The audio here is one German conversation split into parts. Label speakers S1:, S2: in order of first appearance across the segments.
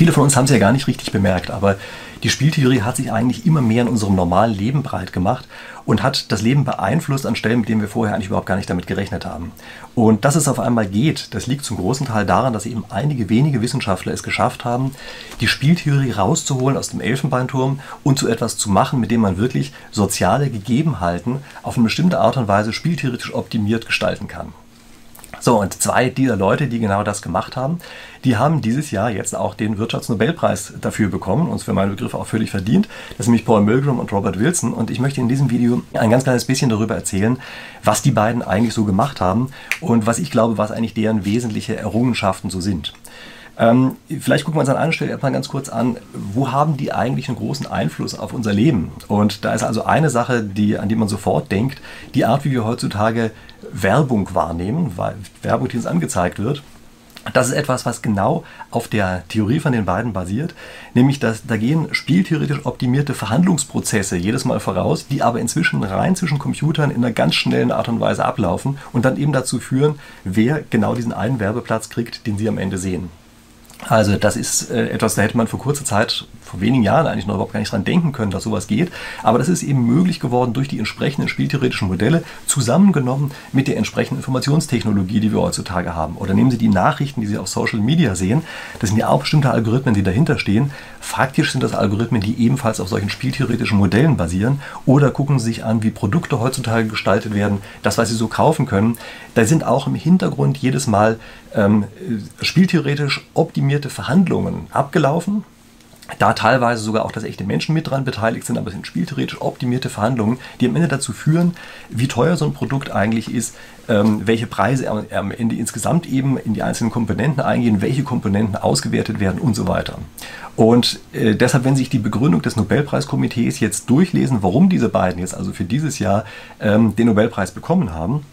S1: Viele von uns haben es ja gar nicht richtig bemerkt, aber die Spieltheorie hat sich eigentlich immer mehr in unserem normalen Leben breit gemacht und hat das Leben beeinflusst an Stellen, mit denen wir vorher eigentlich überhaupt gar nicht damit gerechnet haben. Und dass es auf einmal geht, das liegt zum großen Teil daran, dass eben einige wenige Wissenschaftler es geschafft haben, die Spieltheorie rauszuholen aus dem Elfenbeinturm und zu etwas zu machen, mit dem man wirklich soziale Gegebenheiten auf eine bestimmte Art und Weise spieltheoretisch optimiert gestalten kann. So, und zwei dieser Leute, die genau das gemacht haben, die haben dieses Jahr jetzt auch den Wirtschaftsnobelpreis dafür bekommen, und für meinen Begriff auch völlig verdient. Das sind nämlich Paul Milgram und Robert Wilson. Und ich möchte in diesem Video ein ganz kleines bisschen darüber erzählen, was die beiden eigentlich so gemacht haben und was ich glaube, was eigentlich deren wesentliche Errungenschaften so sind. Ähm, vielleicht gucken wir uns an einer Stelle erstmal ganz kurz an, wo haben die eigentlich einen großen Einfluss auf unser Leben? Und da ist also eine Sache, die, an die man sofort denkt, die Art, wie wir heutzutage Werbung wahrnehmen, weil Werbung, die uns angezeigt wird. Das ist etwas, was genau auf der Theorie von den beiden basiert, nämlich dass da gehen spieltheoretisch optimierte Verhandlungsprozesse jedes Mal voraus, die aber inzwischen rein zwischen Computern in einer ganz schnellen Art und Weise ablaufen und dann eben dazu führen, wer genau diesen einen Werbeplatz kriegt, den sie am Ende sehen. Also das ist äh, etwas, da hätte man vor kurzer Zeit, vor wenigen Jahren eigentlich noch überhaupt gar nicht dran denken können, dass sowas geht. Aber das ist eben möglich geworden durch die entsprechenden spieltheoretischen Modelle, zusammengenommen mit der entsprechenden Informationstechnologie, die wir heutzutage haben. Oder nehmen Sie die Nachrichten, die Sie auf Social Media sehen. Das sind ja auch bestimmte Algorithmen, die dahinter stehen. Faktisch sind das Algorithmen, die ebenfalls auf solchen spieltheoretischen Modellen basieren. Oder gucken Sie sich an, wie Produkte heutzutage gestaltet werden, das, was Sie so kaufen können. Da sind auch im Hintergrund jedes Mal ähm, spieltheoretisch optimierte Verhandlungen abgelaufen. Da teilweise sogar auch, dass echte Menschen mit dran beteiligt sind, aber es sind spieltheoretisch optimierte Verhandlungen, die am Ende dazu führen, wie teuer so ein Produkt eigentlich ist, ähm, welche Preise am Ende insgesamt eben in die einzelnen Komponenten eingehen, welche Komponenten ausgewertet werden und so weiter. Und äh, deshalb, wenn sich die Begründung des Nobelpreiskomitees jetzt durchlesen, warum diese beiden jetzt also für dieses Jahr ähm, den Nobelpreis bekommen haben,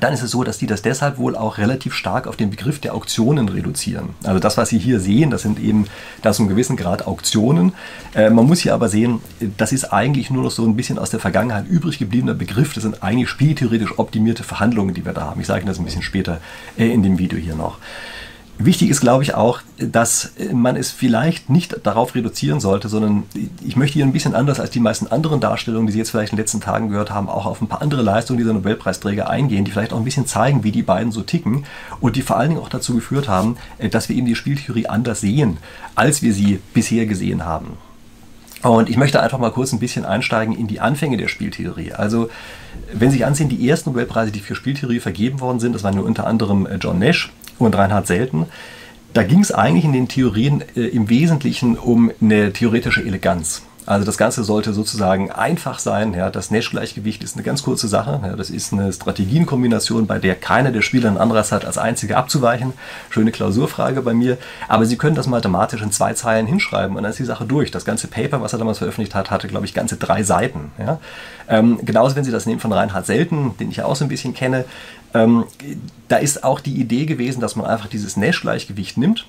S1: dann ist es so, dass die das deshalb wohl auch relativ stark auf den Begriff der Auktionen reduzieren. Also das, was Sie hier sehen, das sind eben da so einen gewissen Grad Auktionen. Äh, man muss hier aber sehen, das ist eigentlich nur noch so ein bisschen aus der Vergangenheit übrig gebliebener Begriff. Das sind eigentlich spieltheoretisch optimierte Verhandlungen, die wir da haben. Ich sage Ihnen das ein bisschen später äh, in dem Video hier noch. Wichtig ist, glaube ich, auch, dass man es vielleicht nicht darauf reduzieren sollte, sondern ich möchte hier ein bisschen anders als die meisten anderen Darstellungen, die Sie jetzt vielleicht in den letzten Tagen gehört haben, auch auf ein paar andere Leistungen dieser Nobelpreisträger eingehen, die vielleicht auch ein bisschen zeigen, wie die beiden so ticken und die vor allen Dingen auch dazu geführt haben, dass wir eben die Spieltheorie anders sehen, als wir sie bisher gesehen haben. Und ich möchte einfach mal kurz ein bisschen einsteigen in die Anfänge der Spieltheorie. Also, wenn Sie sich ansehen, die ersten Nobelpreise, die für Spieltheorie vergeben worden sind, das waren unter anderem äh, John Nash und Reinhard Selten. Da ging es eigentlich in den Theorien äh, im Wesentlichen um eine theoretische Eleganz. Also das Ganze sollte sozusagen einfach sein. Ja, das Nash-Gleichgewicht ist eine ganz kurze Sache. Ja, das ist eine Strategienkombination, bei der keiner der Spieler einen Anreiz hat, als einziger abzuweichen. Schöne Klausurfrage bei mir. Aber Sie können das mathematisch in zwei Zeilen hinschreiben und dann ist die Sache durch. Das ganze Paper, was er damals veröffentlicht hat, hatte, glaube ich, ganze drei Seiten. Ja. Ähm, genauso, wenn Sie das nehmen von Reinhard Selten, den ich auch so ein bisschen kenne, ähm, da ist auch die Idee gewesen, dass man einfach dieses Nash-Gleichgewicht nimmt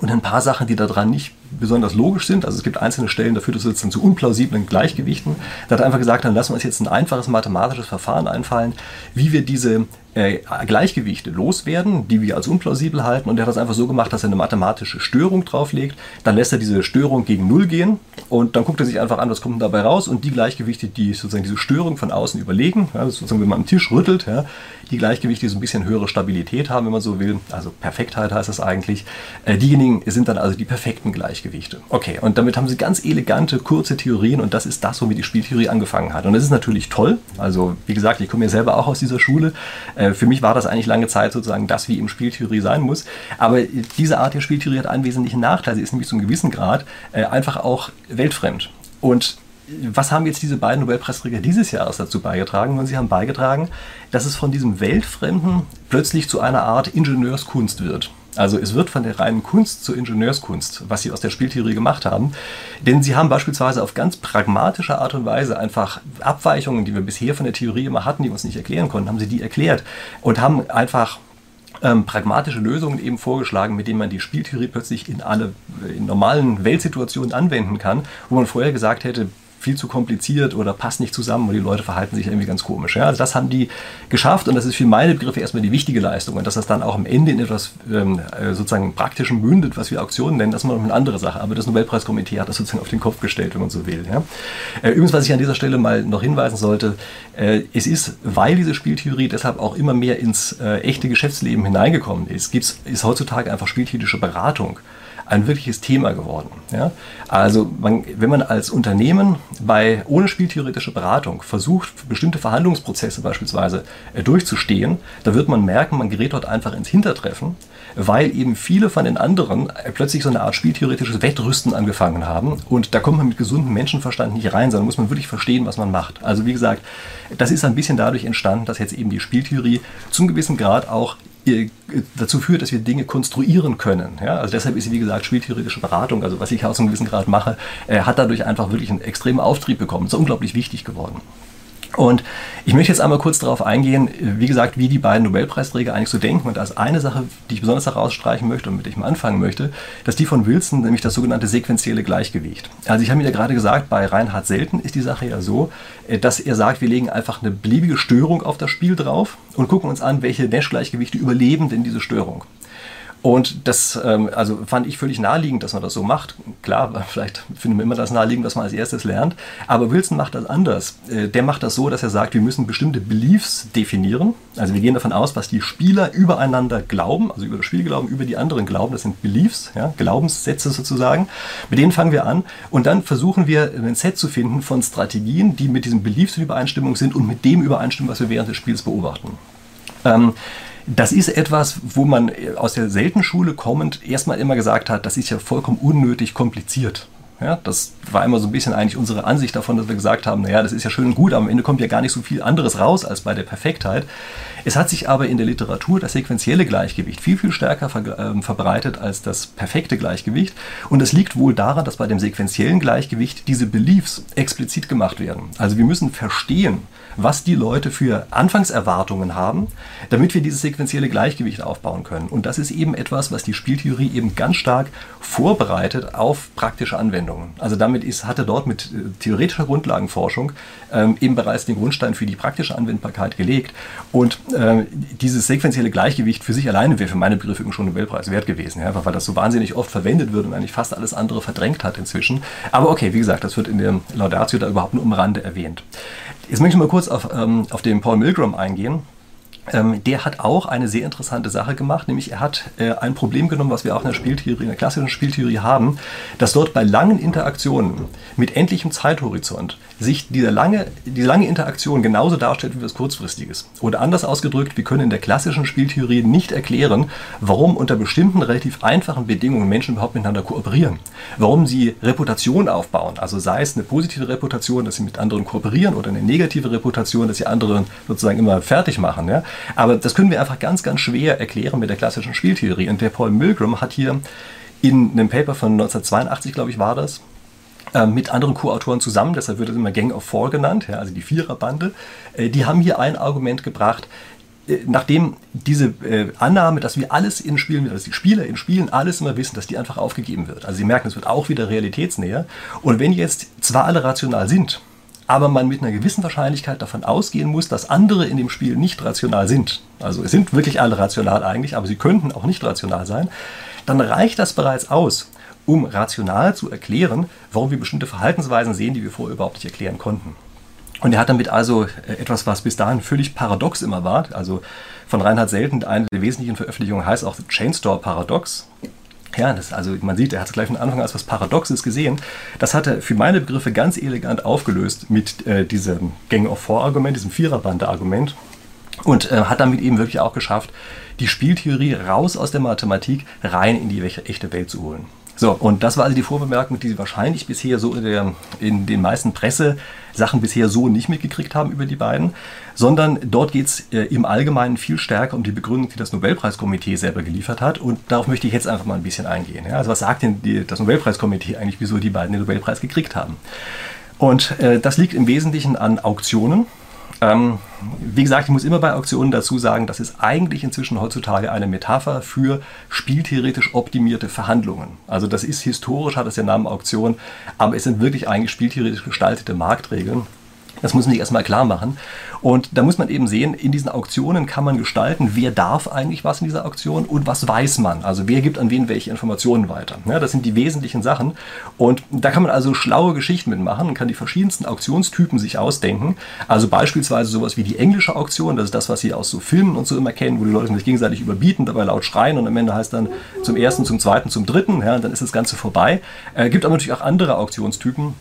S1: und ein paar Sachen, die daran nicht besonders logisch sind. Also es gibt einzelne Stellen, dafür führt es dann zu unplausiblen Gleichgewichten. Da hat er einfach gesagt, dann lassen wir uns jetzt ein einfaches mathematisches Verfahren einfallen, wie wir diese äh, Gleichgewichte loswerden, die wir als unplausibel halten. Und er hat das einfach so gemacht, dass er eine mathematische Störung drauflegt. Dann lässt er diese Störung gegen Null gehen und dann guckt er sich einfach an, was kommt dabei raus. Und die Gleichgewichte, die sozusagen diese Störung von außen überlegen, ja, sozusagen wenn man am Tisch rüttelt, ja, die Gleichgewichte, die so ein bisschen höhere Stabilität haben, wenn man so will, also Perfektheit heißt das eigentlich, äh, diejenigen sind dann also die perfekten Gleichgewichte. Okay, und damit haben sie ganz elegante, kurze Theorien und das ist das, womit die Spieltheorie angefangen hat. Und das ist natürlich toll. Also wie gesagt, ich komme ja selber auch aus dieser Schule. Äh, für mich war das eigentlich lange Zeit sozusagen das, wie eben Spieltheorie sein muss. Aber diese Art der Spieltheorie hat einen wesentlichen Nachteil. Sie ist nämlich zu einem gewissen Grad äh, einfach auch weltfremd. Und was haben jetzt diese beiden Nobelpreisträger dieses Jahres dazu beigetragen? Und sie haben beigetragen, dass es von diesem Weltfremden plötzlich zu einer Art Ingenieurskunst wird. Also es wird von der reinen Kunst zur Ingenieurskunst, was sie aus der Spieltheorie gemacht haben. Denn sie haben beispielsweise auf ganz pragmatische Art und Weise einfach Abweichungen, die wir bisher von der Theorie immer hatten, die wir uns nicht erklären konnten, haben sie die erklärt und haben einfach ähm, pragmatische Lösungen eben vorgeschlagen, mit denen man die Spieltheorie plötzlich in alle in normalen Weltsituationen anwenden kann, wo man vorher gesagt hätte, viel zu kompliziert oder passt nicht zusammen und die Leute verhalten sich irgendwie ganz komisch. Ja? Also das haben die geschafft und das ist für meine Begriffe erstmal die wichtige Leistung. Und dass das dann auch am Ende in etwas ähm, äh, sozusagen praktischen mündet, was wir Auktionen nennen, das ist noch eine andere Sache. Aber das Nobelpreiskomitee hat das sozusagen auf den Kopf gestellt, wenn man so will. Ja? Äh, übrigens, was ich an dieser Stelle mal noch hinweisen sollte, äh, es ist, weil diese Spieltheorie deshalb auch immer mehr ins äh, echte Geschäftsleben hineingekommen ist, gibt's, ist heutzutage einfach spieltheoretische Beratung ein wirkliches Thema geworden. Ja? Also man, wenn man als Unternehmen bei ohne spieltheoretische Beratung versucht, bestimmte Verhandlungsprozesse beispielsweise äh, durchzustehen, da wird man merken, man gerät dort einfach ins Hintertreffen, weil eben viele von den anderen äh, plötzlich so eine Art spieltheoretisches Wettrüsten angefangen haben. Und da kommt man mit gesundem Menschenverstand nicht rein, sondern muss man wirklich verstehen, was man macht. Also wie gesagt, das ist ein bisschen dadurch entstanden, dass jetzt eben die Spieltheorie zum gewissen Grad auch dazu führt, dass wir Dinge konstruieren können. Ja? Also deshalb ist wie gesagt, spieltheoretische Beratung, also was ich aus einem gewissen Grad mache, äh, hat dadurch einfach wirklich einen extremen Auftrieb bekommen. Ist unglaublich wichtig geworden. Und ich möchte jetzt einmal kurz darauf eingehen, wie gesagt, wie die beiden Nobelpreisträger eigentlich so denken. Und ist eine Sache, die ich besonders herausstreichen möchte und mit der ich mal anfangen möchte, dass die von Wilson, nämlich das sogenannte sequenzielle Gleichgewicht. Also ich habe mir ja gerade gesagt, bei Reinhard Selten ist die Sache ja so, dass er sagt, wir legen einfach eine beliebige Störung auf das Spiel drauf und gucken uns an, welche Nash-Gleichgewichte überleben denn diese Störung. Und das ähm, also fand ich völlig naheliegend, dass man das so macht. Klar, vielleicht finden wir immer das naheliegend, was man als erstes lernt. Aber Wilson macht das anders. Äh, der macht das so, dass er sagt, wir müssen bestimmte Beliefs definieren. Also wir gehen davon aus, was die Spieler übereinander glauben, also über das Spiel glauben, über die anderen glauben. Das sind Beliefs, ja, Glaubenssätze sozusagen. Mit denen fangen wir an und dann versuchen wir ein Set zu finden von Strategien, die mit diesen Beliefs in Übereinstimmung sind und mit dem übereinstimmen, was wir während des Spiels beobachten. Ähm, das ist etwas, wo man aus der Seltenschule kommend erstmal immer gesagt hat, das ist ja vollkommen unnötig kompliziert. Ja, das war immer so ein bisschen eigentlich unsere Ansicht davon, dass wir gesagt haben, naja, das ist ja schön und gut, aber am Ende kommt ja gar nicht so viel anderes raus als bei der Perfektheit. Es hat sich aber in der Literatur das sequentielle Gleichgewicht viel, viel stärker ver äh, verbreitet als das perfekte Gleichgewicht. Und das liegt wohl daran, dass bei dem sequentiellen Gleichgewicht diese Beliefs explizit gemacht werden. Also wir müssen verstehen, was die Leute für Anfangserwartungen haben, damit wir dieses sequentielle Gleichgewicht aufbauen können. Und das ist eben etwas, was die Spieltheorie eben ganz stark vorbereitet auf praktische Anwendungen. Also damit ist, hat er dort mit äh, theoretischer Grundlagenforschung ähm, eben bereits den Grundstein für die praktische Anwendbarkeit gelegt. Und äh, dieses sequentielle Gleichgewicht für sich alleine wäre für meine Begriffe schon Nobelpreis wert gewesen, ja, weil das so wahnsinnig oft verwendet wird und eigentlich fast alles andere verdrängt hat inzwischen. Aber okay, wie gesagt, das wird in der Laudatio da überhaupt nur um Rande erwähnt. Jetzt möchte ich mal kurz auf, ähm, auf den Paul Milgram eingehen. Ähm, der hat auch eine sehr interessante Sache gemacht, nämlich er hat äh, ein Problem genommen, was wir auch in der Spieltheorie, in der klassischen Spieltheorie haben, dass dort bei langen Interaktionen mit endlichem Zeithorizont sich diese lange, die lange Interaktion genauso darstellt wie was Kurzfristiges. Oder anders ausgedrückt, wir können in der klassischen Spieltheorie nicht erklären, warum unter bestimmten relativ einfachen Bedingungen Menschen überhaupt miteinander kooperieren. Warum sie Reputation aufbauen, also sei es eine positive Reputation, dass sie mit anderen kooperieren oder eine negative Reputation, dass sie andere sozusagen immer fertig machen. Ja? Aber das können wir einfach ganz, ganz schwer erklären mit der klassischen Spieltheorie. Und der Paul Milgram hat hier in einem Paper von 1982, glaube ich, war das, äh, mit anderen Co-Autoren zusammen, deshalb wird es immer Gang of Four genannt, ja, also die Viererbande, äh, die haben hier ein Argument gebracht, äh, nachdem diese Annahme, dass wir alles in Spielen, dass die Spieler in Spielen alles immer wissen, dass die einfach aufgegeben wird. Also sie merken, es wird auch wieder realitätsnäher. Und wenn jetzt zwar alle rational sind, aber man mit einer gewissen Wahrscheinlichkeit davon ausgehen muss, dass andere in dem Spiel nicht rational sind. Also es sind wirklich alle rational eigentlich, aber sie könnten auch nicht rational sein. Dann reicht das bereits aus, um rational zu erklären, warum wir bestimmte Verhaltensweisen sehen, die wir vorher überhaupt nicht erklären konnten. Und er hat damit also äh, etwas, was bis dahin völlig paradox immer war, also von Reinhard Selten, eine der wesentlichen Veröffentlichungen heißt auch Chainstore Paradox. Ja, das, also man sieht, er hat es gleich von Anfang an als was Paradoxes gesehen. Das hat er für meine Begriffe ganz elegant aufgelöst mit äh, diesem Gang of Four Argument, diesem Viererbande-Argument. Und äh, hat damit eben wirklich auch geschafft, die Spieltheorie raus aus der Mathematik rein in die echte Welt zu holen. So, und das war also die Vorbemerkung, die Sie wahrscheinlich bisher so in, der, in den meisten Pressesachen bisher so nicht mitgekriegt haben über die beiden, sondern dort geht es äh, im Allgemeinen viel stärker um die Begründung, die das Nobelpreiskomitee selber geliefert hat. Und darauf möchte ich jetzt einfach mal ein bisschen eingehen. Ja? Also was sagt denn die, das Nobelpreiskomitee eigentlich, wieso die beiden den Nobelpreis gekriegt haben? Und äh, das liegt im Wesentlichen an Auktionen Ähm, wie gesagt, ich muss immer bei Auktionen dazu sagen, das ist eigentlich inzwischen heutzutage eine Metapher für spieltheoretisch optimierte Verhandlungen. Also das ist historisch, hat es den Namen Auktion, aber es sind wirklich eigentlich spieltheoretisch gestaltete Marktregeln. Das muss man sich erstmal klar machen. Und da muss man eben sehen, in diesen Auktionen kann man gestalten, wer darf eigentlich was in dieser Auktion und was weiß man. Also wer gibt an wen welche Informationen weiter. Ja, das sind die wesentlichen Sachen. Und da kann man also schlaue Geschichten mitmachen und kann die verschiedensten Auktionstypen sich ausdenken. Also beispielsweise sowas wie die englische Auktion, das ist das, was Sie aus so Filmen und so immer kennen, wo die Leute sich gegenseitig überbieten, dabei laut schreien und am Ende heißt dann zum ersten, zum zweiten, zum dritten, ja, und dann ist das Ganze vorbei. Äh, gibt aber natürlich auch andere Auktionstypen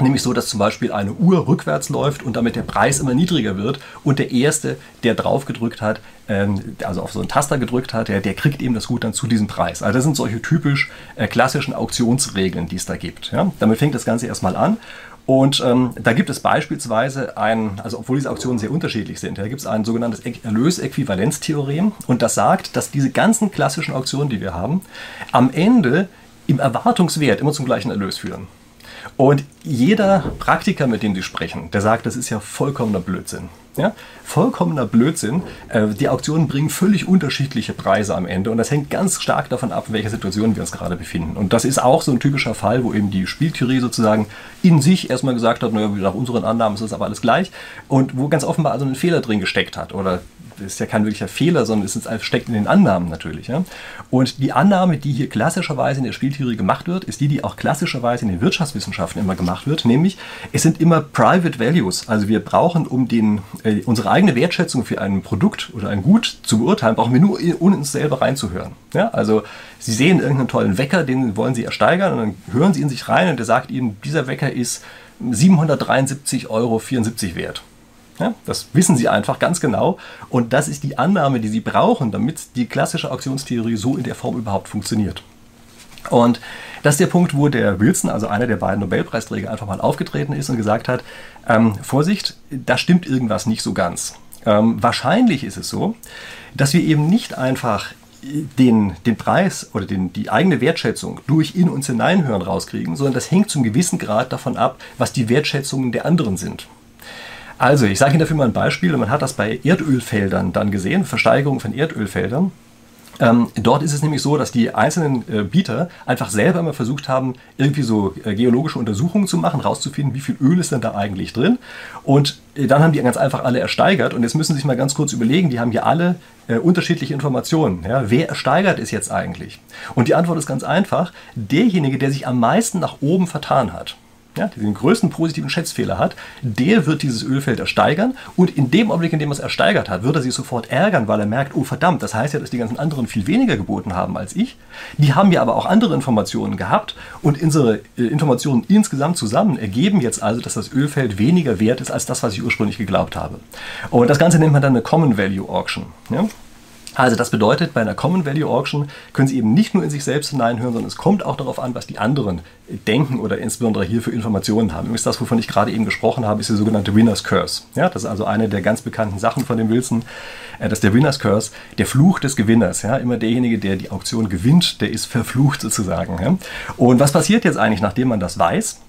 S1: Nämlich so, dass zum Beispiel eine Uhr rückwärts läuft und damit der Preis immer niedriger wird und der Erste, der drauf gedrückt hat, ähm, also auf so einen Taster gedrückt hat, der, der kriegt eben das Gut dann zu diesem Preis. Also das sind solche typisch äh, klassischen Auktionsregeln, die es da gibt. Ja? Damit fängt das Ganze erstmal an. Und ähm, da gibt es beispielsweise ein, also obwohl diese Auktionen sehr unterschiedlich sind, da gibt es ein sogenanntes Erlösäquivalenztheorem und das sagt, dass diese ganzen klassischen Auktionen, die wir haben, am Ende im Erwartungswert immer zum gleichen Erlös führen. Und jeder Praktiker, mit dem Sie sprechen, der sagt, das ist ja vollkommener Blödsinn. Ja? Vollkommener Blödsinn. Äh, die Auktionen bringen völlig unterschiedliche Preise am Ende und das hängt ganz stark davon ab, in welcher Situation wir uns gerade befinden. Und das ist auch so ein typischer Fall, wo eben die Spieltheorie sozusagen in sich erstmal gesagt hat, naja, nach unseren Annahmen ist das aber alles gleich und wo ganz offenbar also ein Fehler drin gesteckt hat oder ist ja kein wirklicher Fehler, sondern es ist, steckt in den Annahmen natürlich. Ja? Und die Annahme, die hier klassischerweise in der Spieltheorie gemacht wird, ist die, die auch klassischerweise in den Wirtschaftswissenschaften immer gemacht wird, nämlich es sind immer Private Values. Also wir brauchen, um den, äh, unsere eigene Wertschätzung für ein Produkt oder ein Gut zu beurteilen, brauchen wir nur, ohne uns selber reinzuhören. Ja? Also Sie sehen irgendeinen tollen Wecker, den wollen Sie ersteigern und dann hören Sie in sich rein und der sagt Ihnen, dieser Wecker ist 773,74 Euro wert. Ja, das wissen sie einfach ganz genau. Und das ist die Annahme, die sie brauchen, damit die klassische Auktionstheorie so in der Form überhaupt funktioniert. Und das ist der Punkt, wo der Wilson, also einer der beiden Nobelpreisträger, einfach mal aufgetreten ist und gesagt hat, ähm, Vorsicht, da stimmt irgendwas nicht so ganz. Ähm, wahrscheinlich ist es so, dass wir eben nicht einfach den, den Preis oder den, die eigene Wertschätzung durch in uns hineinhören rauskriegen, sondern das hängt zum gewissen Grad davon ab, was die Wertschätzungen der anderen sind. Also, ich sage Ihnen dafür mal ein Beispiel. Man hat das bei Erdölfeldern dann gesehen, Versteigerung von Erdölfeldern. Ähm, dort ist es nämlich so, dass die einzelnen äh, Bieter einfach selber mal versucht haben, irgendwie so äh, geologische Untersuchungen zu machen, rauszufinden, wie viel Öl ist denn da eigentlich drin. Und äh, dann haben die ganz einfach alle ersteigert. Und jetzt müssen Sie sich mal ganz kurz überlegen, die haben hier alle äh, unterschiedliche Informationen. Ja? Wer ersteigert es jetzt eigentlich? Und die Antwort ist ganz einfach, derjenige, der sich am meisten nach oben vertan hat ja, den größten positiven Schätzfehler hat, der wird dieses Ölfeld ersteigern und in dem Augenblick, in dem er es ersteigert hat, wird er sich sofort ärgern, weil er merkt, oh verdammt, das heißt ja, dass die ganzen anderen viel weniger geboten haben als ich. Die haben ja aber auch andere Informationen gehabt und unsere äh, Informationen insgesamt zusammen ergeben jetzt also, dass das Ölfeld weniger wert ist als das, was ich ursprünglich geglaubt habe. Und das Ganze nennt man dann eine Common Value Auction. Ja? Also das bedeutet, bei einer Common Value Auction können Sie eben nicht nur in sich selbst hineinhören, sondern es kommt auch darauf an, was die anderen denken oder insbesondere hier für Informationen haben. Übrigens das, wovon ich gerade eben gesprochen habe, ist die sogenannte Winner's Curse. Ja, das ist also eine der ganz bekannten Sachen von dem Wilson. Äh, das ist der Winner's Curse, der Fluch des Gewinners. Ja, immer derjenige, der die Auktion gewinnt, der ist verflucht sozusagen. Ja. Und was passiert jetzt eigentlich, nachdem man das weiß?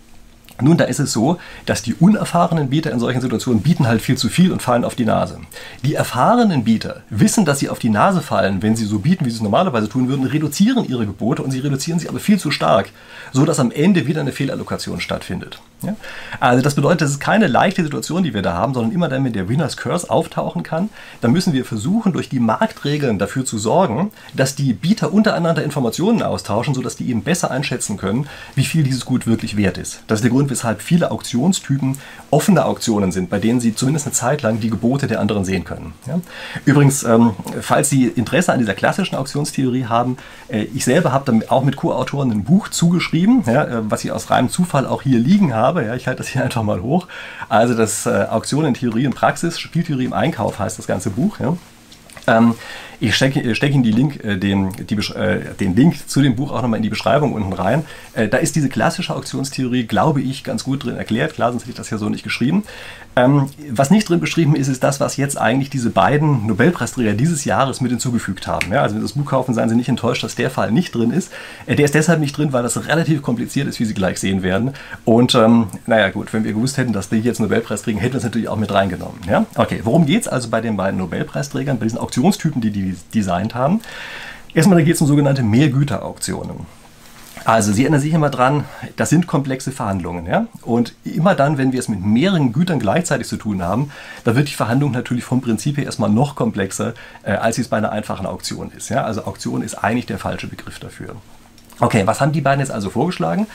S1: Nun, da ist es so, dass die unerfahrenen Bieter in solchen Situationen bieten halt viel zu viel und fallen auf die Nase. Die erfahrenen Bieter wissen, dass sie auf die Nase fallen, wenn sie so bieten, wie sie es normalerweise tun würden, reduzieren ihre Gebote und sie reduzieren sie aber viel zu stark, so dass am Ende wieder eine Fehlallokation stattfindet. Ja? Also das bedeutet, das ist keine leichte Situation, die wir da haben, sondern immer dann, wenn der Winners Curse auftauchen kann, dann müssen wir versuchen, durch die Marktregeln dafür zu sorgen, dass die Bieter untereinander Informationen austauschen, sodass die eben besser einschätzen können, wie viel dieses Gut wirklich wert ist. Das ist der Grund, weshalb viele Auktionstypen offene Auktionen sind, bei denen Sie zumindest eine Zeit lang die Gebote der anderen sehen können. Ja? Übrigens, ähm, falls Sie Interesse an dieser klassischen Auktionstheorie haben, äh, ich selber habe auch mit Co-Autoren ein Buch zugeschrieben, ja, äh, was ich aus reinem Zufall auch hier liegen habe. Ja? Ich halte das hier einfach mal hoch. Also das äh, Auktion in Theorie und Praxis, Spieltheorie im Einkauf heißt das ganze Buch. Ähm, Ich stecke steck Ihnen Link, äh, den, die, äh, den Link zu dem Buch auch nochmal in die Beschreibung unten rein. Äh, da ist diese klassische Auktionstheorie, glaube ich, ganz gut drin erklärt. Klar, sonst hätte ich das ja so nicht geschrieben. Ähm, was nicht drin beschrieben ist, ist das, was jetzt eigentlich diese beiden Nobelpreisträger dieses Jahres mit hinzugefügt haben. Ja, also wenn Sie das Buch kaufen, seien Sie nicht enttäuscht, dass der Fall nicht drin ist. Äh, der ist deshalb nicht drin, weil das relativ kompliziert ist, wie Sie gleich sehen werden. Und ähm, naja gut, wenn wir gewusst hätten, dass die jetzt Nobelpreis kriegen, hätten wir es natürlich auch mit reingenommen. Ja? Okay, worum geht es also bei den beiden Nobelpreisträgern, bei diesen Auktionstypen, die die designt haben? Erstmal, geht es um sogenannte Mehrgüterauktionen. Also Sie erinnern sich immer dran, das sind komplexe Verhandlungen. Ja? Und immer dann, wenn wir es mit mehreren Gütern gleichzeitig zu tun haben, da wird die Verhandlung natürlich vom Prinzip her erstmal noch komplexer, äh, als es bei einer einfachen Auktion ist. Ja? Also Auktion ist eigentlich der falsche Begriff dafür. Okay, was haben die beiden jetzt also vorgeschlagen?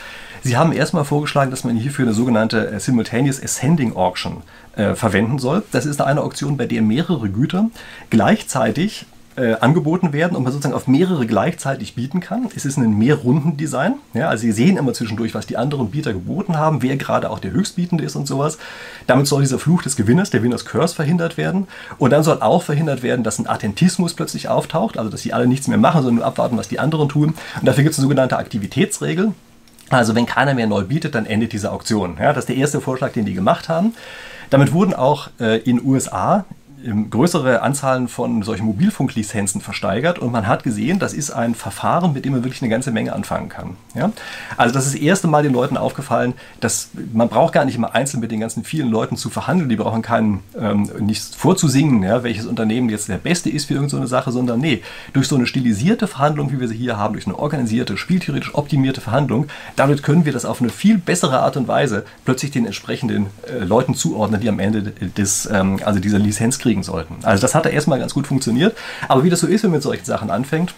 S1: Sie haben erstmal vorgeschlagen, dass man hierfür eine sogenannte äh, Simultaneous Ascending Auction äh, verwenden soll. Das ist eine Auktion, bei der mehrere Güter gleichzeitig äh, angeboten werden und man sozusagen auf mehrere gleichzeitig bieten kann. Es ist ein Mehrrunden-Design. Ja, also Sie sehen immer zwischendurch, was die anderen Bieter geboten haben, wer gerade auch der Höchstbietende ist und sowas. Damit soll dieser Fluch des Gewinners, der Winners Curse, verhindert werden. Und dann soll auch verhindert werden, dass ein Attentismus plötzlich auftaucht, also dass sie alle nichts mehr machen, sondern nur abwarten, was die anderen tun. Und dafür gibt es eine sogenannte Aktivitätsregel. Also wenn keiner mehr neu bietet, dann endet diese Auktion. Ja, das ist der erste Vorschlag, den die gemacht haben. Damit wurden auch äh, in USA größere Anzahlen von solchen Mobilfunklizenzen versteigert und man hat gesehen, das ist ein Verfahren, mit dem man wirklich eine ganze Menge anfangen kann. Ja? Also das ist das erste Mal den Leuten aufgefallen, dass man braucht gar nicht immer einzeln mit den ganzen vielen Leuten zu verhandeln, die brauchen keinen, ähm, nichts vorzusingen, ja, welches Unternehmen jetzt der beste ist für irgendeine so Sache, sondern nee, durch so eine stilisierte Verhandlung, wie wir sie hier haben, durch eine organisierte, spieltheoretisch optimierte Verhandlung, damit können wir das auf eine viel bessere Art und Weise plötzlich den entsprechenden äh, Leuten zuordnen, die am Ende des, ähm, also dieser Lizenz kriegen kriegen sollten. Also das hat erstmal ganz gut funktioniert. Aber wie das so ist, wenn man mit solchen Sachen anfängt,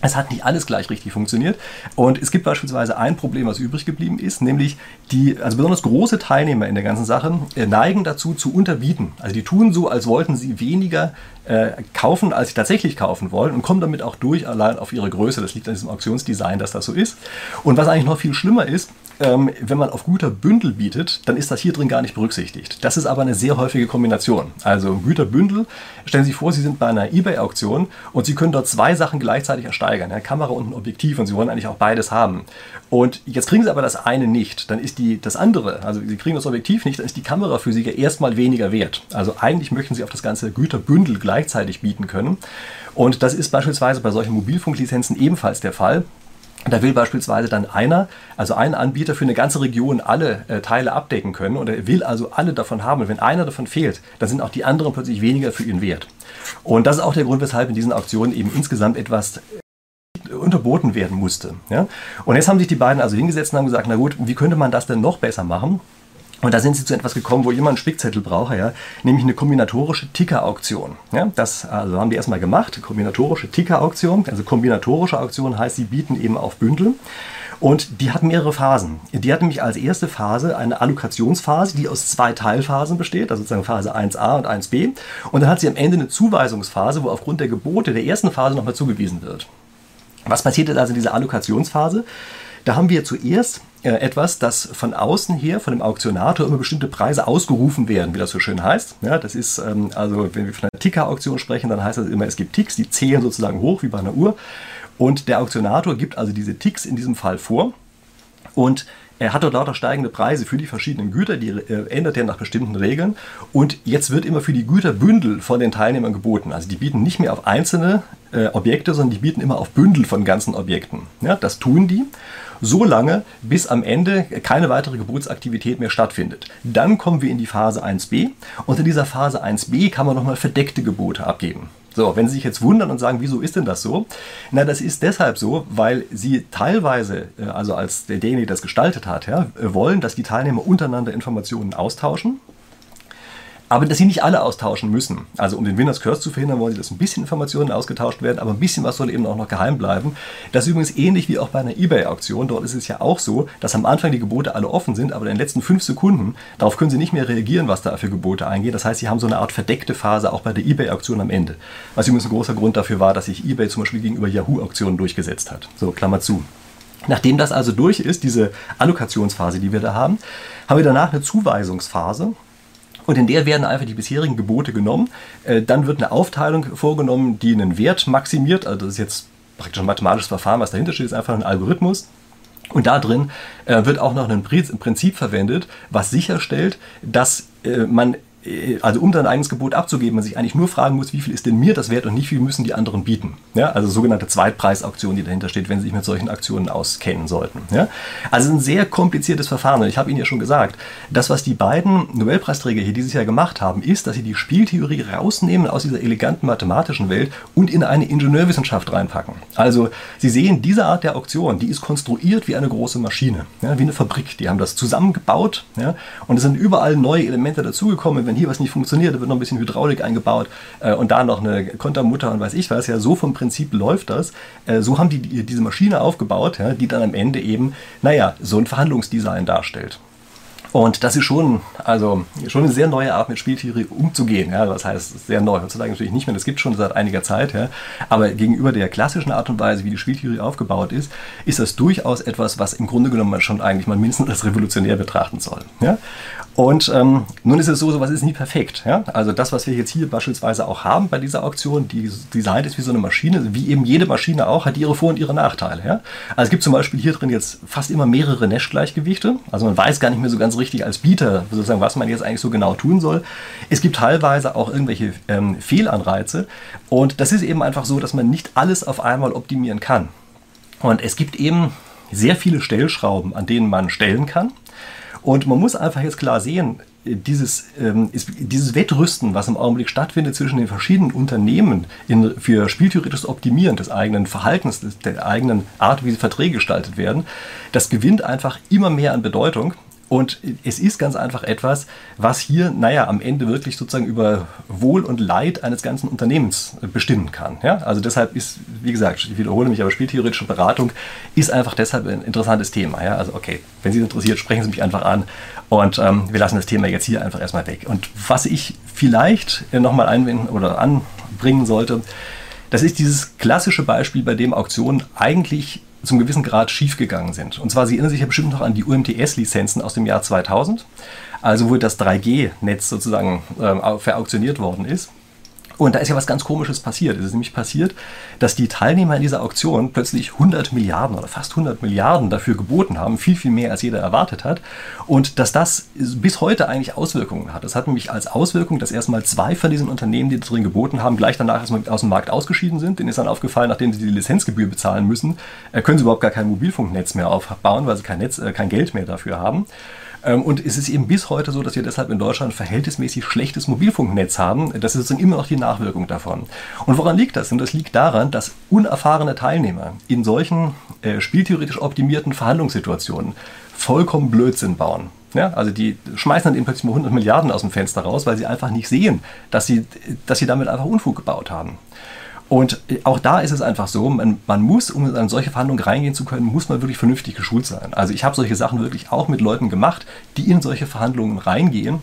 S1: es hat nicht alles gleich richtig funktioniert. Und es gibt beispielsweise ein Problem, was übrig geblieben ist, nämlich die, also besonders große Teilnehmer in der ganzen Sache äh, neigen dazu zu unterbieten. Also die tun so, als wollten sie weniger äh, kaufen, als sie tatsächlich kaufen wollen und kommen damit auch durch allein auf ihre Größe. Das liegt an diesem Auktionsdesign, dass das so ist. Und was eigentlich noch viel schlimmer ist, ähm, wenn man auf Güterbündel bietet, dann ist das hier drin gar nicht berücksichtigt. Das ist aber eine sehr häufige Kombination. Also Güterbündel, stellen Sie sich vor, Sie sind bei einer Ebay-Auktion und Sie können dort zwei Sachen gleichzeitig ersteigern, eine Kamera und ein Objektiv und Sie wollen eigentlich auch beides haben. Und jetzt kriegen Sie aber das eine nicht, dann ist die, das andere, also Sie kriegen das Objektiv nicht, dann ist die Kamera für Sie ja erstmal weniger wert. Also eigentlich möchten Sie auf das ganze Güterbündel gleichzeitig bieten können. Und das ist beispielsweise bei solchen Mobilfunklizenzen ebenfalls der Fall. Da will beispielsweise dann einer, also ein Anbieter für eine ganze Region alle äh, Teile abdecken können und er will also alle davon haben. Und wenn einer davon fehlt, dann sind auch die anderen plötzlich weniger für ihn wert. Und das ist auch der Grund, weshalb in diesen Auktionen eben insgesamt etwas unterboten werden musste. Ja? Und jetzt haben sich die beiden also hingesetzt und haben gesagt, na gut, wie könnte man das denn noch besser machen? Und da sind sie zu etwas gekommen, wo jemand einen Spickzettel braucht, ja, nämlich eine kombinatorische Ticker-Auktion. Ja, das also haben die erstmal gemacht, kombinatorische Ticker-Auktion. Also kombinatorische Auktion heißt, sie bieten eben auf Bündel. Und die hat mehrere Phasen. Die hat nämlich als erste Phase eine Allokationsphase, die aus zwei Teilphasen besteht, also sozusagen Phase 1a und 1b. Und dann hat sie am Ende eine Zuweisungsphase, wo aufgrund der Gebote der ersten Phase nochmal zugewiesen wird. Was passiert jetzt also in dieser Allokationsphase? Da haben wir zuerst äh, etwas, das von außen her, von dem Auktionator, immer bestimmte Preise ausgerufen werden, wie das so schön heißt. Ja, das ist, ähm, also wenn wir von einer Ticker-Auktion sprechen, dann heißt das immer, es gibt Ticks, die zählen sozusagen hoch, wie bei einer Uhr. Und der Auktionator gibt also diese Ticks in diesem Fall vor. Und er hat dort lauter steigende Preise für die verschiedenen Güter, die äh, ändert er nach bestimmten Regeln. Und jetzt wird immer für die Güterbündel von den Teilnehmern geboten. Also die bieten nicht mehr auf einzelne äh, Objekte, sondern die bieten immer auf Bündel von ganzen Objekten. Ja, das tun die so lange, bis am Ende keine weitere Geburtsaktivität mehr stattfindet. Dann kommen wir in die Phase 1b und in dieser Phase 1b kann man nochmal verdeckte Gebote abgeben. So, wenn Sie sich jetzt wundern und sagen, wieso ist denn das so? Na, das ist deshalb so, weil Sie teilweise, äh, also als derjenige, der das gestaltet hat, ja, wollen, dass die Teilnehmer untereinander Informationen austauschen aber dass sie nicht alle austauschen müssen. Also um den Winners Curse zu verhindern, wollen sie, dass ein bisschen Informationen ausgetauscht werden, aber ein bisschen was soll eben auch noch geheim bleiben. Das ist übrigens ähnlich wie auch bei einer Ebay-Auktion. Dort ist es ja auch so, dass am Anfang die Gebote alle offen sind, aber in den letzten fünf Sekunden, darauf können sie nicht mehr reagieren, was da für Gebote eingehen. Das heißt, sie haben so eine Art verdeckte Phase auch bei der Ebay-Auktion am Ende. Was übrigens ein großer Grund dafür war, dass sich Ebay zum Beispiel gegenüber Yahoo-Auktionen durchgesetzt hat. So, Klammer zu. Nachdem das also durch ist, diese Allokationsphase, die wir da haben, haben wir danach eine Zuweisungsphase. Und in der werden einfach die bisherigen Gebote genommen. Äh, dann wird eine Aufteilung vorgenommen, die einen Wert maximiert. Also das ist jetzt praktisch ein mathematisches Verfahren, was dahinter steht, ist einfach ein Algorithmus. Und da drin äh, wird auch noch ein Prinzip verwendet, was sicherstellt, dass äh, man also um sein eigenes Gebot abzugeben, man sich eigentlich nur fragen muss, wie viel ist denn mir das wert und nicht wie viel müssen die anderen bieten. Ja, also sogenannte Zweitpreisauktion, die dahinter steht, wenn Sie sich mit solchen Aktionen auskennen sollten. Ja, also ein sehr kompliziertes Verfahren. Und ich habe Ihnen ja schon gesagt, das, was die beiden Nobelpreisträger hier dieses Jahr gemacht haben, ist, dass sie die Spieltheorie rausnehmen aus dieser eleganten mathematischen Welt und in eine Ingenieurwissenschaft reinpacken. Also Sie sehen, diese Art der Auktion, die ist konstruiert wie eine große Maschine, ja, wie eine Fabrik. Die haben das zusammengebaut ja, und es sind überall neue Elemente dazugekommen. Wenn wenn hier was nicht funktioniert, da wird noch ein bisschen Hydraulik eingebaut äh, und da noch eine Kontermutter und weiß ich was. Ja, so vom Prinzip läuft das. Äh, so haben die, die diese Maschine aufgebaut, ja, die dann am Ende eben, naja, so ein Verhandlungsdesign darstellt. Und das ist schon, also schon eine sehr neue Art, mit Spieltheorie umzugehen. Ja, das heißt, sehr neu. Heutzutage natürlich nicht mehr, das gibt es schon seit einiger Zeit. Ja. Aber gegenüber der klassischen Art und Weise, wie die Spieltheorie aufgebaut ist, ist das durchaus etwas, was im Grunde genommen schon eigentlich mal mindestens als revolutionär betrachten soll. Ja. Und ähm, nun ist es so, sowas ist nie perfekt. Ja? Also das, was wir jetzt hier beispielsweise auch haben bei dieser Auktion, die designt ist wie so eine Maschine, wie eben jede Maschine auch, hat ihre Vor- und ihre Nachteile. Ja? Also es gibt zum Beispiel hier drin jetzt fast immer mehrere Nash-Gleichgewichte. Also man weiß gar nicht mehr so ganz richtig als Bieter, sozusagen, was man jetzt eigentlich so genau tun soll. Es gibt teilweise auch irgendwelche ähm, Fehlanreize. Und das ist eben einfach so, dass man nicht alles auf einmal optimieren kann. Und es gibt eben sehr viele Stellschrauben, an denen man stellen kann. Und man muss einfach jetzt klar sehen, dieses, ähm, ist, dieses Wettrüsten, was im Augenblick stattfindet zwischen den verschiedenen Unternehmen in, für spieltheoretisches Optimieren des eigenen Verhaltens, der eigenen Art, wie Verträge gestaltet werden, das gewinnt einfach immer mehr an Bedeutung. Und es ist ganz einfach etwas, was hier, naja, am Ende wirklich sozusagen über Wohl und Leid eines ganzen Unternehmens bestimmen kann. Ja? Also deshalb ist, wie gesagt, ich wiederhole mich, aber spieltheoretische Beratung ist einfach deshalb ein interessantes Thema. Ja? Also okay, wenn Sie es interessiert, sprechen Sie mich einfach an und ähm, wir lassen das Thema jetzt hier einfach erstmal weg. Und was ich vielleicht nochmal einwenden oder anbringen sollte, das ist dieses klassische Beispiel, bei dem Auktionen eigentlich zum gewissen Grad schiefgegangen sind. Und zwar, Sie erinnern sich ja bestimmt noch an die UMTS-Lizenzen aus dem Jahr 2000, also wo das 3G-Netz sozusagen äh, verauktioniert worden ist. Und da ist ja was ganz Komisches passiert. Es ist nämlich passiert, dass die Teilnehmer in dieser Auktion plötzlich 100 Milliarden oder fast 100 Milliarden dafür geboten haben, viel, viel mehr als jeder erwartet hat. Und dass das bis heute eigentlich Auswirkungen hat. Das hat nämlich als Auswirkung, dass erstmal zwei von diesen Unternehmen, die drin geboten haben, gleich danach erstmal aus dem Markt ausgeschieden sind. Denen ist dann aufgefallen, nachdem sie die Lizenzgebühr bezahlen müssen, äh, können sie überhaupt gar kein Mobilfunknetz mehr aufbauen, weil sie kein, Netz, äh, kein Geld mehr dafür haben. Ähm, und es ist eben bis heute so, dass wir deshalb in Deutschland ein verhältnismäßig schlechtes Mobilfunknetz haben. Das ist sozusagen immer noch die Nachwirkung davon. Und woran liegt das? Und das liegt daran, dass unerfahrene Teilnehmer in solchen äh, spieltheoretisch optimierten Verhandlungssituationen vollkommen Blödsinn bauen. Ja, also die schmeißen dann eben plötzlich mal 100 Milliarden aus dem Fenster raus, weil sie einfach nicht sehen, dass sie, dass sie damit einfach Unfug gebaut haben. Und auch da ist es einfach so, man, man, muss, um in solche Verhandlung reingehen zu können, muss man wirklich vernünftig geschult sein. Also ich habe solche Sachen wirklich auch mit Leuten gemacht, die in solche Verhandlungen reingehen.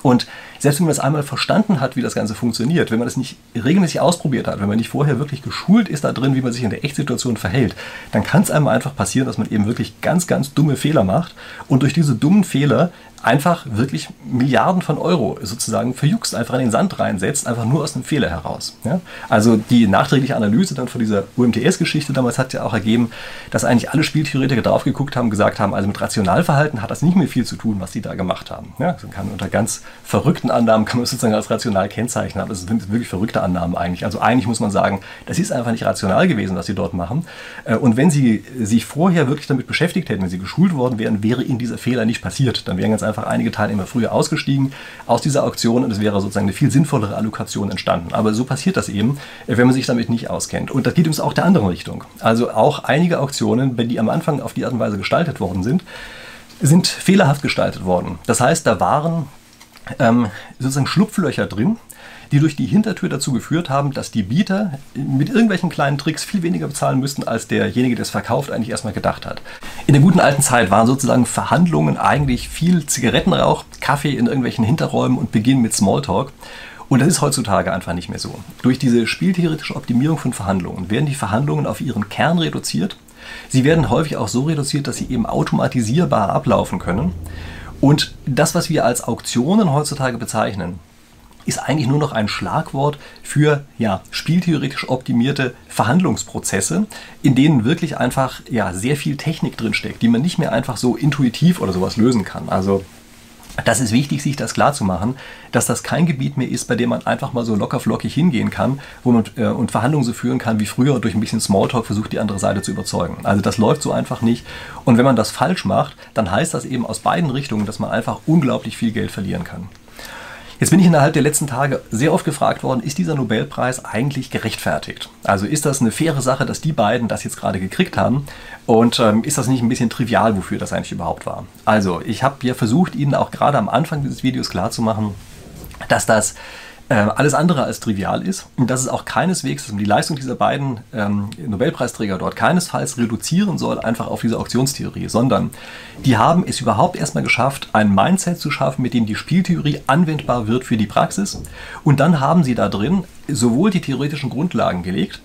S1: Und selbst wenn man das einmal verstanden hat, wie das Ganze funktioniert, wenn man das nicht regelmäßig ausprobiert hat, wenn man nicht vorher wirklich geschult ist da drin, wie man sich in der Echtsituation verhält, dann kann es einem einfach passieren, dass man eben wirklich ganz, ganz dumme Fehler macht und durch diese dummen Fehler einfach wirklich Milliarden von Euro sozusagen verjuckst, einfach in den Sand reinsetzt, einfach nur aus einem Fehler heraus. Ja? Also die nachträgliche Analyse dann von dieser UMTS-Geschichte damals hat ja auch ergeben, dass eigentlich alle Spieltheoretiker drauf geguckt haben, gesagt haben, also mit Rationalverhalten hat das nicht mehr viel zu tun, was die da gemacht haben. Ja? Also kann unter ganz verrückten Annahmen kann man sozusagen als rational kennzeichnen, aber es sind wirklich verrückte Annahmen eigentlich. Also eigentlich muss man sagen, das ist einfach nicht rational gewesen, was sie dort machen. Äh, und wenn sie sich vorher wirklich damit beschäftigt hätten, wenn sie geschult worden wären, wäre ihnen dieser Fehler nicht passiert. Dann wären ganz einfach einige Teilnehmer früher ausgestiegen aus dieser Auktion und es wäre sozusagen eine viel sinnvollere Allokation entstanden. Aber so passiert das eben, wenn man sich damit nicht auskennt. Und das geht uns auch der anderen Richtung. Also auch einige Auktionen, die am Anfang auf die Art und Weise gestaltet worden sind, sind fehlerhaft gestaltet worden. Das heißt, da waren ähm, sozusagen Schlupflöcher drin, die durch die Hintertür dazu geführt haben, dass die Bieter mit irgendwelchen kleinen Tricks viel weniger bezahlen müssten, als derjenige, der es verkauft, eigentlich erstmal gedacht hat. In der guten alten Zeit waren sozusagen Verhandlungen eigentlich viel Zigarettenrauch, Kaffee in irgendwelchen Hinterräumen und Beginn mit Smalltalk. Und das ist heutzutage einfach nicht mehr so. Durch diese spieltheoretische Optimierung von Verhandlungen werden die Verhandlungen auf ihren Kern reduziert. Sie werden häufig auch so reduziert, dass sie eben automatisierbar ablaufen können. Und das, was wir als Auktionen heutzutage bezeichnen, ist eigentlich nur noch ein Schlagwort für ja, spieltheoretisch optimierte Verhandlungsprozesse, in denen wirklich einfach ja, sehr viel Technik drinsteckt, die man nicht mehr einfach so intuitiv oder sowas lösen kann. Also das ist wichtig, sich das klar zu machen, dass das kein Gebiet mehr ist, bei dem man einfach mal so lockerflockig hingehen kann, wo man äh, und Verhandlungen so führen kann wie früher und durch ein bisschen Smalltalk versucht, die andere Seite zu überzeugen. Also das läuft so einfach nicht. Und wenn man das falsch macht, dann heißt das eben aus beiden Richtungen, dass man einfach unglaublich viel Geld verlieren kann. Jetzt bin ich innerhalb der letzten Tage sehr oft gefragt worden, ist dieser Nobelpreis eigentlich gerechtfertigt? Also ist das eine faire Sache, dass die beiden das jetzt gerade gekriegt haben? Und ähm, ist das nicht ein bisschen trivial, wofür das eigentlich überhaupt war? Also, ich habe ja versucht, Ihnen auch gerade am Anfang dieses Videos klarzumachen, dass das alles andere als trivial ist und dass es auch keineswegs, dass man die Leistung dieser beiden ähm, Nobelpreisträger dort keinesfalls reduzieren soll, einfach auf diese Auktionstheorie, sondern die haben es überhaupt erstmal geschafft, ein Mindset zu schaffen, mit dem die Spieltheorie anwendbar wird für die Praxis. Und dann haben sie da drin sowohl die theoretischen Grundlagen gelegt,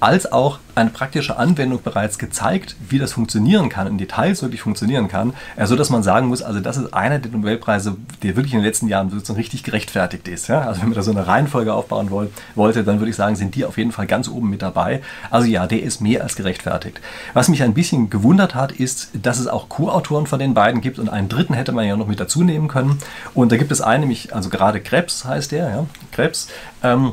S1: als auch eine praktische Anwendung bereits gezeigt, wie das funktionieren kann, in Details wirklich funktionieren kann, äh, so dass man sagen muss, also das ist einer der Nobelpreise, der wirklich in den letzten Jahren so richtig gerechtfertigt ist. Ja? Also wenn man da so eine Reihenfolge aufbauen wollte, dann würde ich sagen, sind die auf jeden Fall ganz oben mit dabei. Also ja, der ist mehr als gerechtfertigt. Was mich ein bisschen gewundert hat, ist, dass es auch Co-Autoren von den beiden gibt und einen dritten hätte man ja noch mit dazu nehmen können. Und da gibt es einen, nämlich, also gerade Krebs heißt der, ja, Krebs. Ähm,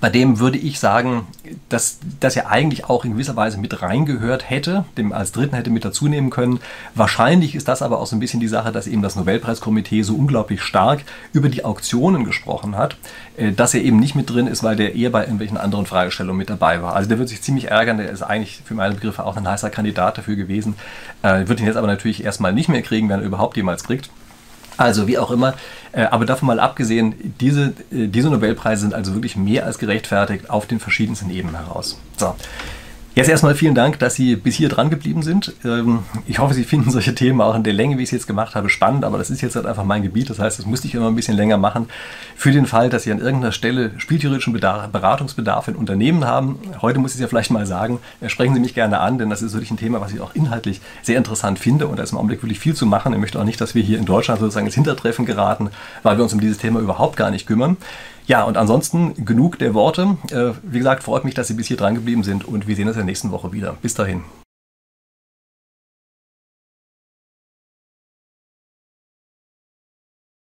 S1: bei dem würde ich sagen, dass das ja eigentlich auch in gewisser Weise mit reingehört hätte, dem als Dritten hätte mit dazu nehmen können. Wahrscheinlich ist das aber auch so ein bisschen die Sache, dass eben das Nobelpreiskomitee so unglaublich stark über die Auktionen gesprochen hat, äh, dass er eben nicht mit drin ist, weil der eher bei irgendwelchen anderen Fragestellungen mit dabei war. Also der wird sich ziemlich ärgern, der ist eigentlich für meine Begriffe auch ein heißer Kandidat dafür gewesen, äh, wird ihn jetzt aber natürlich erstmal nicht mehr kriegen, wenn er überhaupt jemals kriegt. Also wie auch immer, äh, aber davon mal abgesehen, diese, äh, diese Nobelpreise sind also wirklich mehr als gerechtfertigt auf den verschiedensten Ebenen heraus. So, Jetzt erstmal vielen Dank, dass Sie bis hier dran geblieben sind. Ähm, ich hoffe, Sie finden solche Themen auch in der Länge, wie ich es jetzt gemacht habe, spannend, aber das ist jetzt halt einfach mein Gebiet. Das heißt, das musste ich immer ein bisschen länger machen. Für den Fall, dass Sie an irgendeiner Stelle spieltheoretischen Beratungsbedarf in Unternehmen haben, heute muss ich es ja vielleicht mal sagen, äh, sprechen Sie mich gerne an, denn das ist wirklich ein Thema, was ich auch inhaltlich sehr interessant finde und da ist im Augenblick wirklich viel zu machen. Ich möchte auch nicht, dass wir hier in Deutschland sozusagen ins Hintertreffen geraten, weil wir uns um dieses Thema überhaupt gar nicht kümmern. Ja, und ansonsten genug der Worte. Äh, wie gesagt, freut mich, dass Sie bis hier dran geblieben sind und wir sehen uns in der nächsten Woche wieder. Bis dahin.